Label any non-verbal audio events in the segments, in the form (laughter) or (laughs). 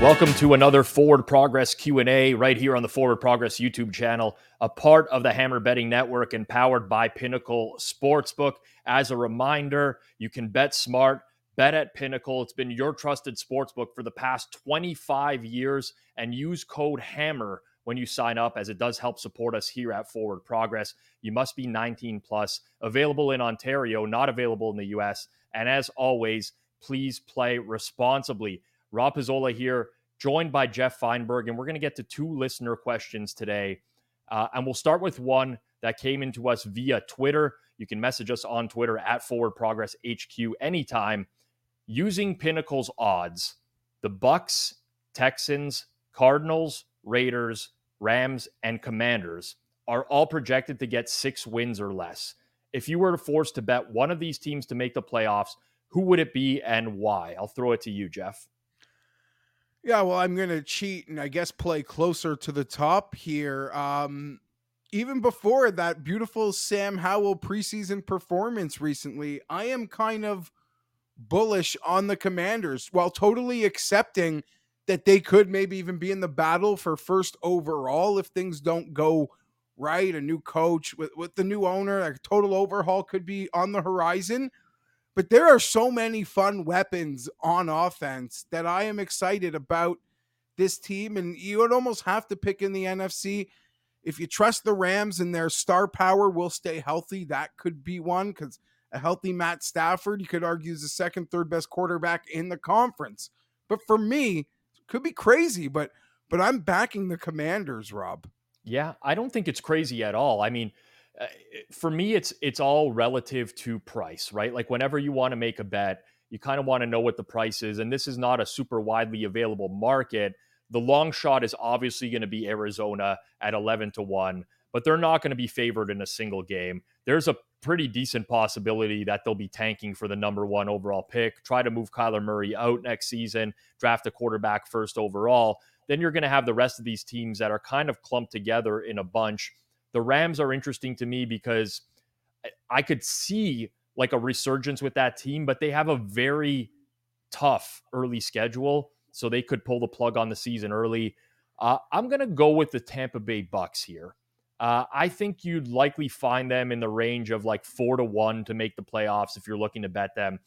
Welcome to another Forward Progress Q&A right here on the Forward Progress YouTube channel, a part of the Hammer Betting Network and powered by Pinnacle Sportsbook. As a reminder, you can bet smart, bet at Pinnacle. It's been your trusted sportsbook for the past 25 years and use code HAMMER when you sign up as it does help support us here at Forward Progress. You must be 19 plus, available in Ontario, not available in the US. And as always, please play responsibly. Rob Pizzola here, joined by Geoff Fienberg, and we're going to get to two listener questions today. Uh, and we'll start with one that came into us via Twitter. You can message us on Twitter at Forward Progress HQ anytime. Using Pinnacle's odds, the Bucks, Texans, Cardinals, Raiders, Rams, and Commanders are all projected to get six wins or less. If you were forced to bet one of these teams to make the playoffs, who would it be and why? I'll throw it to you, Geoff. Yeah, well, I'm going to cheat and I guess play closer to the top here. Um, even before that beautiful Sam Howell preseason performance recently, I am kind of bullish on the Commanders while totally accepting that they could maybe even be in the battle for first overall if things don't go right. A new coach with, with the new owner, a total overhaul could be on the horizon. But there are so many fun weapons on offense that I am excited about this team. And you would almost have to pick in the NFC. If you trust the Rams and their star power will stay healthy, that could be one because a healthy Matt Stafford, you could argue, is the second, third best quarterback in the conference. But for me, could be crazy, but but I'm backing the Commanders, Rob. Yeah, I don't think it's crazy at all. I mean, uh, for me, it's it's all relative to price, right? Like whenever you want to make a bet, you kind of want to know what the price is, and this is not a super widely available market. The long shot is obviously going to be Arizona at eleven to one, but they're not going to be favored in a single game. There's a pretty decent possibility that they'll be tanking for the number one overall pick, try to move Kyler Murray out next season, draft a quarterback first overall. Then you're going to have the rest of these teams that are kind of clumped together in a bunch the Rams are interesting to me because I could see like a resurgence with that team, but they have a very tough early schedule, so they could pull the plug on the season early. Uh, I'm going to go with the Tampa Bay Bucks here. Uh, I think you'd likely find them in the range of like four to one to make the playoffs if you're looking to bet them.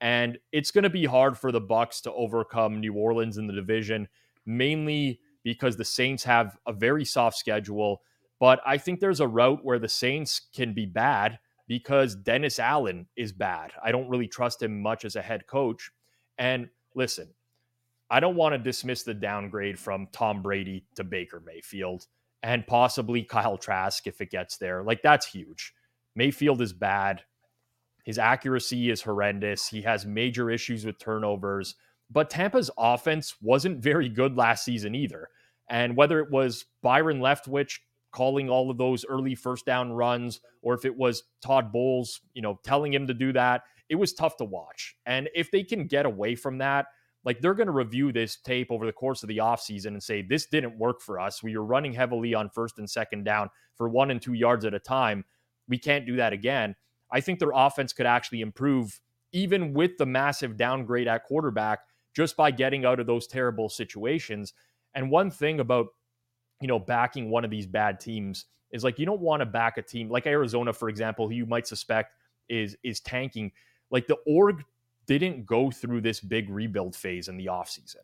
And it's going to be hard for the Bucks to overcome New Orleans in the division, mainly because the Saints have a very soft schedule. But I think there's a route where the Saints can be bad because Dennis Allen is bad. I don't really trust him much as a head coach. And listen, I don't want to dismiss the downgrade from Tom Brady to Baker Mayfield and possibly Kyle Trask if it gets there. Like, that's huge. Mayfield is bad. His accuracy is horrendous. He has major issues with turnovers. But Tampa's offense wasn't very good last season either. And whether it was Byron Leftwich calling all of those early first down runs or if it was Todd Bowles, you know, telling him to do that, it was tough to watch. And if they can get away from that, like they're going to review this tape over the course of the offseason and say, this didn't work for us. We were running heavily on first and second down for one and two yards at a time. We can't do that again. I think their offense could actually improve even with the massive downgrade at quarterback just by getting out of those terrible situations. And one thing about you know, backing one of these bad teams is like you don't want to back a team like Arizona, for example, who you might suspect is is tanking. Like the org didn't go through this big rebuild phase in the offseason.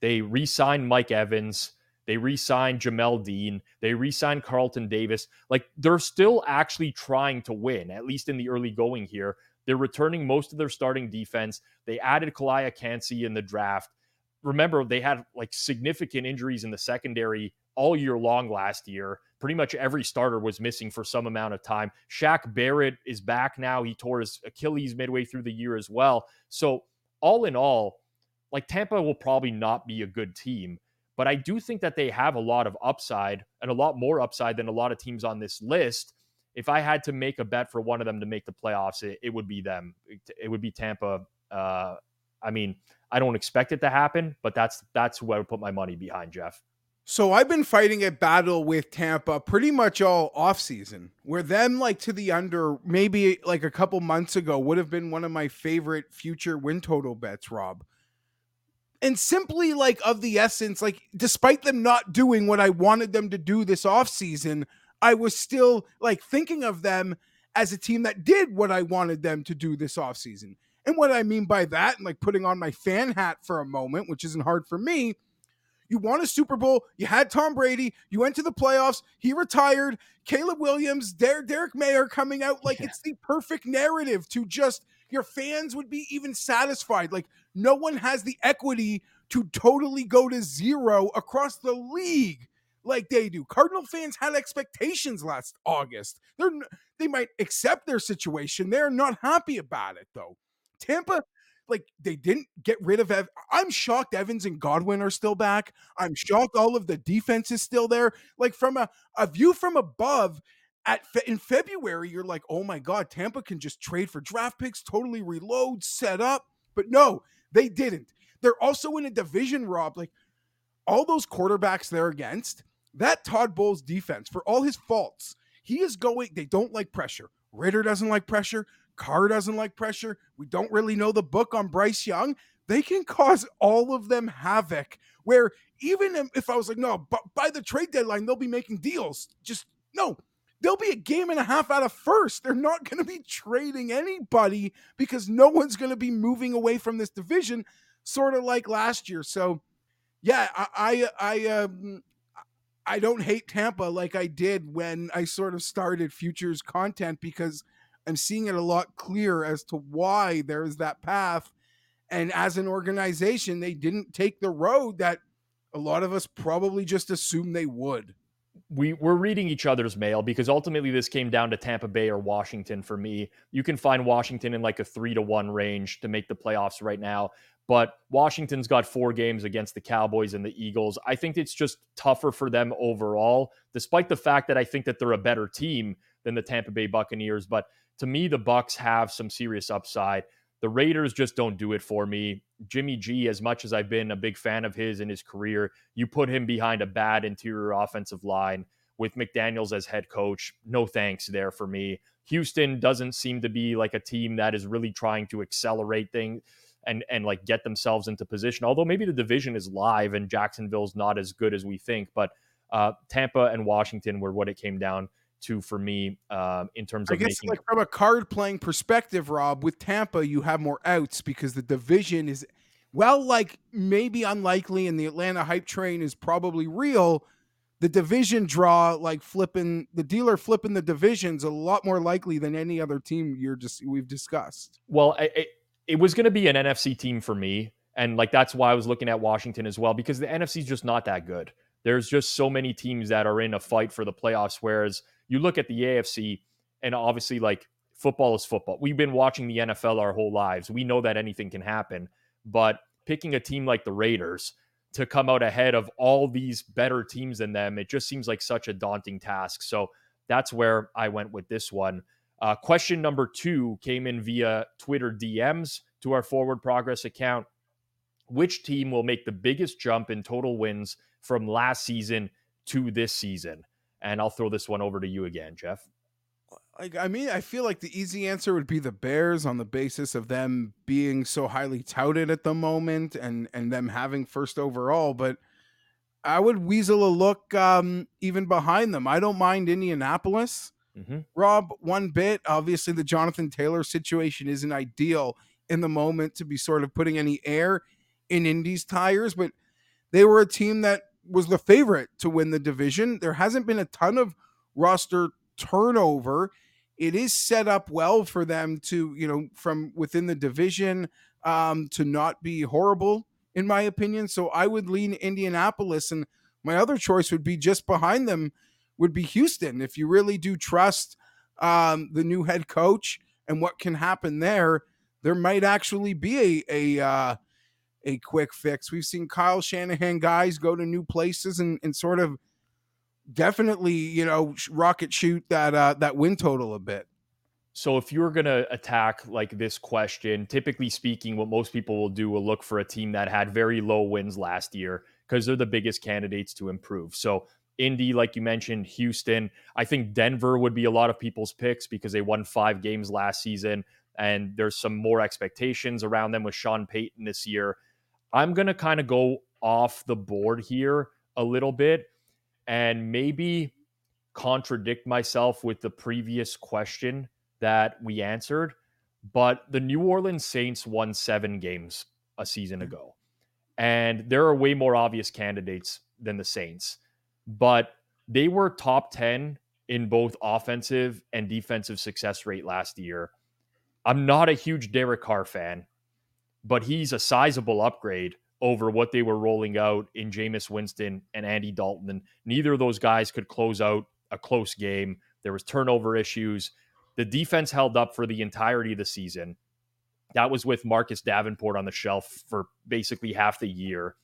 They re-signed Mike Evans, they re-signed Jamel Dean, they re-signed Carlton Davis. Like they're still actually trying to win, at least in the early going here. They're returning most of their starting defense. They added Calijah Kancey in the draft. Remember, they had like significant injuries in the secondary all year long last year. Pretty much every starter was missing for some amount of time. Shaq Barrett is back now. He tore his Achilles midway through the year as well. So, all in all, like Tampa will probably not be a good team, but I do think that they have a lot of upside and a lot more upside than a lot of teams on this list. If I had to make a bet for one of them to make the playoffs, it, it would be them. It, it would be Tampa. Uh, I mean, I don't expect it to happen, but that's that's who I would put my money behind, Geoff. So I've been fighting a battle with Tampa pretty much all off season. Where them like to the under maybe like a couple months ago would have been one of my favorite future win total bets, Rob. and simply like of the essence, like despite them not doing what I wanted them to do this offseason, I was still like thinking of them as a team that did what I wanted them to do this offseason. And what I mean by that, and like putting on my fan hat for a moment, which isn't hard for me, you won a Super Bowl. You had Tom Brady. You went to the playoffs. He retired. Caleb Williams, Der- Derek Mayer coming out. Like yeah. it's the perfect narrative to just your fans would be even satisfied. Like no one has the equity to totally go to zero across the league like they do. Cardinal fans had expectations last August. They're they might accept their situation. They're not happy about it though. Tampa like they didn't get rid of Ev- I'm shocked Evans and Godwin are still back. I'm shocked all of the defense is still there. Like from a, a view from above at fe- in February you're like, "Oh my god, Tampa can just trade for draft picks, totally reload, set up." But no, they didn't. They're also in a division rob like all those quarterbacks they're against. That Todd Bowles defense for all his faults, he is going they don't like pressure. Ridder doesn't like pressure. Carr doesn't like pressure. We don't really know the book on Bryce Young. They can cause all of them havoc. Where even if I was like, no, but by the trade deadline, they'll be making deals. Just no, they'll be a game and a half out of first. They're not (laughs) going to be trading anybody because no one's going to be moving away from this division, sort of like last year. So, yeah, I, I, I, um, I don't hate Tampa like I did when I sort of started futures content because I'm seeing it a lot clearer as to why there's that path. And as an organization, they didn't take the road that a lot of us probably just assumed they would. We, we're reading each other's mail because ultimately this came down to Tampa Bay or Washington for me. You can find Washington in like a three to one range to make the playoffs right now. But Washington's got four games against the Cowboys and the Eagles. I think it's just tougher for them overall, despite the fact that I think that they're a better team than the Tampa Bay Buccaneers. But to me, the Bucks have some serious upside. The Raiders just don't do it for me. Jimmy G, as much as I've been a big fan of his in his career, you put him behind a bad interior offensive line with McDaniels as head coach. No thanks there for me. Houston doesn't seem to be like a team that is really trying to accelerate things and and like get themselves into position. Although maybe the division is live and Jacksonville's not as good as we think, but uh, Tampa and Washington were what it came down to for me um, in terms of I guess making. Like from a card playing perspective, Rob, with Tampa, you have more outs because the division is, well, like maybe unlikely, and the Atlanta hype train is probably real. The division draw, like flipping the dealer flipping the divisions, a lot more likely than any other team you're just we've discussed. Well, I, I, it was going to be an NFC team for me, and like that's why I was looking at Washington as well because the NFC is just not that good. There's just so many teams that are in a fight for the playoffs, whereas you look at the AFC, and obviously, like football is football. We've been watching the NFL our whole lives. We know that anything can happen. But picking a team like the Raiders to come out ahead of all these better teams than them, it just seems like such a daunting task. So that's where I went with this one. Uh, question number two came in via Twitter DMs to our Forward Progress account. Which team will make the biggest jump in total wins from last season to this season? And I'll throw this one over to you again, Geoff. I mean, I feel like the easy answer would be the Bears on the basis of them being so highly touted at the moment and and them having first overall. But I would weasel a look um, even behind them. I don't mind Indianapolis. Mm-hmm. Rob, one bit. Obviously, the Jonathan Taylor situation isn't ideal in the moment to be sort of putting any air in Indy's tires, but they were a team that was the favorite to win the division. There hasn't been a ton of roster turnover. It is set up well for them to, you know, from within the division um, to not be horrible, in my opinion. So I would lean Indianapolis, and my other choice would be just behind them would be Houston. If you really do trust um, the new head coach and what can happen there, there might actually be a a uh, a quick fix. We've seen Kyle Shanahan guys go to new places and, and sort of definitely, you know, rocket shoot that uh, that win total a bit. So if you're going to attack like this question, typically speaking, what most people will do will look for a team that had very low wins last year because they're the biggest candidates to improve. So Indy, like you mentioned, Houston. I think Denver would be a lot of people's picks because they won five games last season, and there's some more expectations around them with Sean Payton this year. I'm going to kind of go off the board here a little bit and maybe contradict myself with the previous question that we answered. But the New Orleans Saints won seven games a season mm-hmm. ago. And there are way more obvious candidates than the Saints. But they were top 10 in both offensive and defensive success rate last year. I'm not a huge Derek Carr fan, but he's a sizable upgrade over what they were rolling out in Jameis Winston and Andy Dalton. And neither of those guys could close out a close game. There was turnover issues. The defense held up for the entirety of the season. That was with Marcus Davenport on the shelf for basically half the year.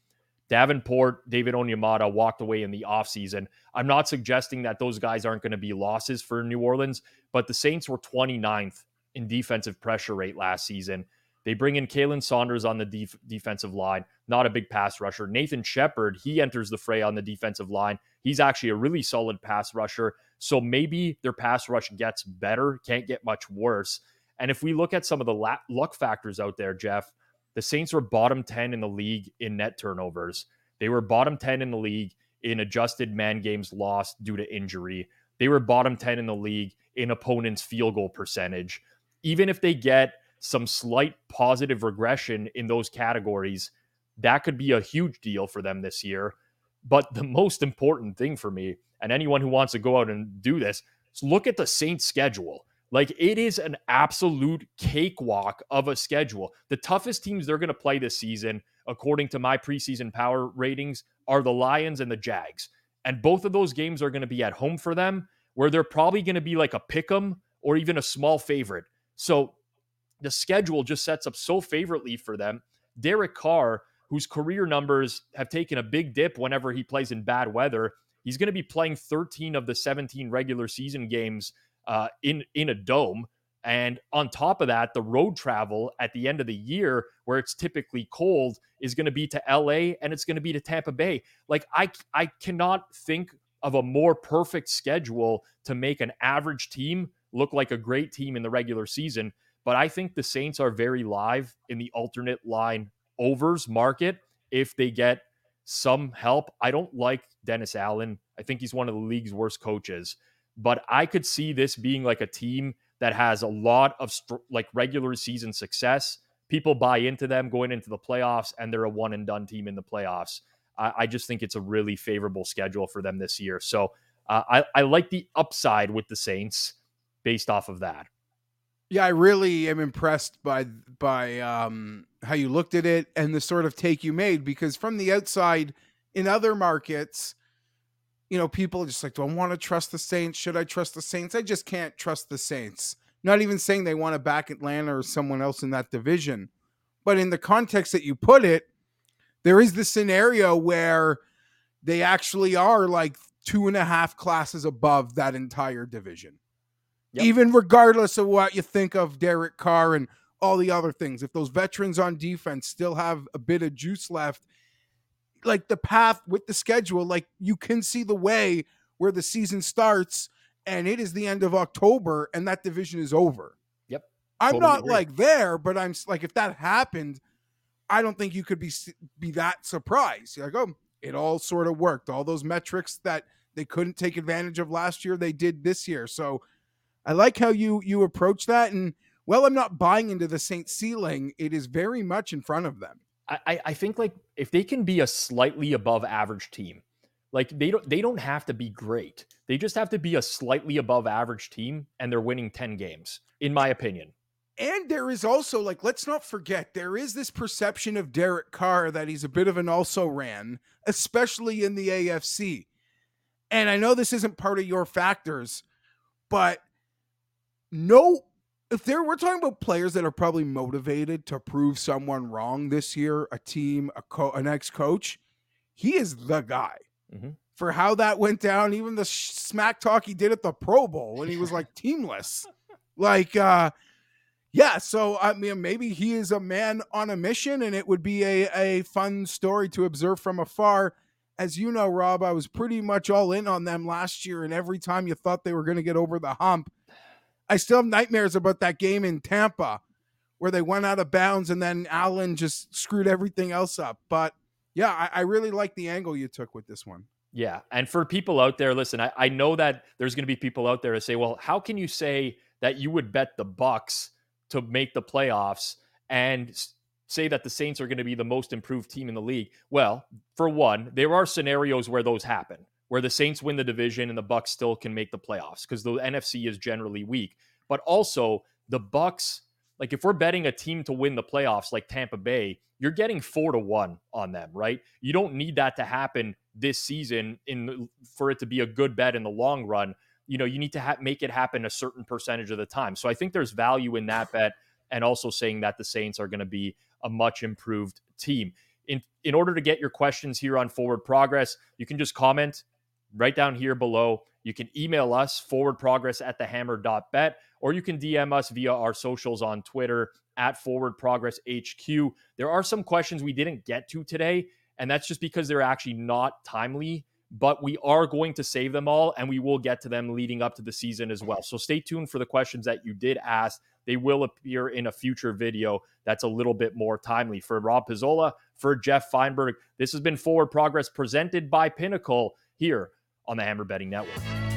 Davenport, David Onyemata walked away in the offseason. I'm not suggesting that those guys aren't going to be losses for New Orleans, but the Saints were 29th in defensive pressure rate last season. They bring in Khalen Saunders on the def- defensive line, not a big pass rusher. Nathan Shepard, he enters the fray on the defensive line. He's actually a really solid pass rusher. So maybe their pass rush gets better, can't get much worse. And if we look at some of the la- luck factors out there, Geoff, the Saints were bottom 10 in the league in net turnovers. They were bottom 10 in the league in adjusted man games lost due to injury. They were bottom 10 in the league in opponents' field goal percentage. Even if they get some slight positive regression in those categories, that could be a huge deal for them this year. But the most important thing for me, and anyone who wants to go out and do this, is look at the Saints' schedule. Like it is an absolute cakewalk of a schedule. The toughest teams they're going to play this season, according to my preseason power ratings, are the Lions and the Jags. And both of those games are going to be at home for them, where they're probably going to be like a pick 'em or even a small favorite. So the schedule just sets up so favorably for them. Derek Carr, whose career numbers have taken a big dip whenever he plays in bad weather, he's going to be playing 13 of the 17 regular season games uh, in in a dome. And on top of that, the road travel at the end of the year, where it's typically cold, is going to be to LA and it's going to be to Tampa Bay. Like I, I cannot think of a more perfect schedule to make an average team look like a great team in the regular season. But I think the Saints are very live in the alternate line overs market if they get some help. I don't like Dennis Allen. I think he's one of the league's worst coaches but I could see this being like a team that has a lot of st- like regular season success. People buy into them going into the playoffs, and they're a one and done team in the playoffs. I, I just think it's a really favorable schedule for them this year. So uh, I, I like the upside with the Saints based off of that. Yeah, I really am impressed by by um, how you looked at it and the sort of take you made because from the outside in other markets, you know, people just like, do I want to trust the Saints? Should I trust the Saints? I just can't trust the Saints. Not even saying they want to back Atlanta or someone else in that division. But in the context that you put it, there is the scenario where they actually are like two and a half classes above that entire division. Yep. Even regardless of what you think of Derek Carr and all the other things, if those veterans on defense still have a bit of juice left like the path with the schedule, like you can see the way where the season starts and it is the end of October and that division is over. Yep. I'm totally not agree. like there, but I'm like if that happened, I don't think you could be be that surprised. You're like, oh, it all sort of worked. All those metrics that they couldn't take advantage of last year, they did this year. So I like how you you approach that. And well, I'm not buying into the Saint ceiling. It is very much in front of them. I, I think like if they can be a slightly above average team, like they don't they don't have to be great. They just have to be a slightly above average team and they're winning 10 games, in my opinion. And there is also like let's not forget there is this perception of Derek Carr that he's a bit of an also ran, especially in the AFC. And I know this isn't part of your factors, but no if there we're talking about players that are probably motivated to prove someone wrong this year, a team, a co- an ex-coach, he is the guy. Mm-hmm. For how that went down, even the sh- smack talk he did at the Pro Bowl when he was like (laughs) teamless. Like uh yeah, so I mean maybe he is a man on a mission and it would be a a fun story to observe from afar. As you know, Rob, I was pretty much all in on them last year and every time you thought they were going to get over the hump, I still have nightmares about that game in Tampa where they went out of bounds and then Allen just screwed everything else up. But yeah, I, I really like the angle you took with this one. Yeah. And for people out there, listen, I, I know that there's going to be people out there to say, well, how can you say that you would bet the Bucks to make the playoffs and say that the Saints are going to be the most improved team in the league? Well, for one, there are scenarios where those happen, where the Saints win the division and the Bucks still can make the playoffs because the NFC is generally weak. But also, the Bucks like if we're betting a team to win the playoffs like Tampa Bay, you're getting 4 to 1 on them, right? You don't need that to happen this season in for it to be a good bet in the long run. You know, you need to ha- make it happen a certain percentage of the time. So I think there's value in that bet and also saying that the Saints are going to be a much improved team. In in order to get your questions here on forward progress, you can just comment right down here below. You can email us forward progress at the hammer.bet or you can DM us via our socials on Twitter at forward progress HQ. There are some questions we didn't get to today, and that's just because they're actually not timely. But we are going to save them all and we will get to them leading up to the season as well. So stay tuned for the questions that you did ask. They will appear in a future video that's a little bit more timely. For Rob Pizzola, for Geoff Fienberg, this has been Forward Progress presented by Pinnacle here on the Hammer Betting Network.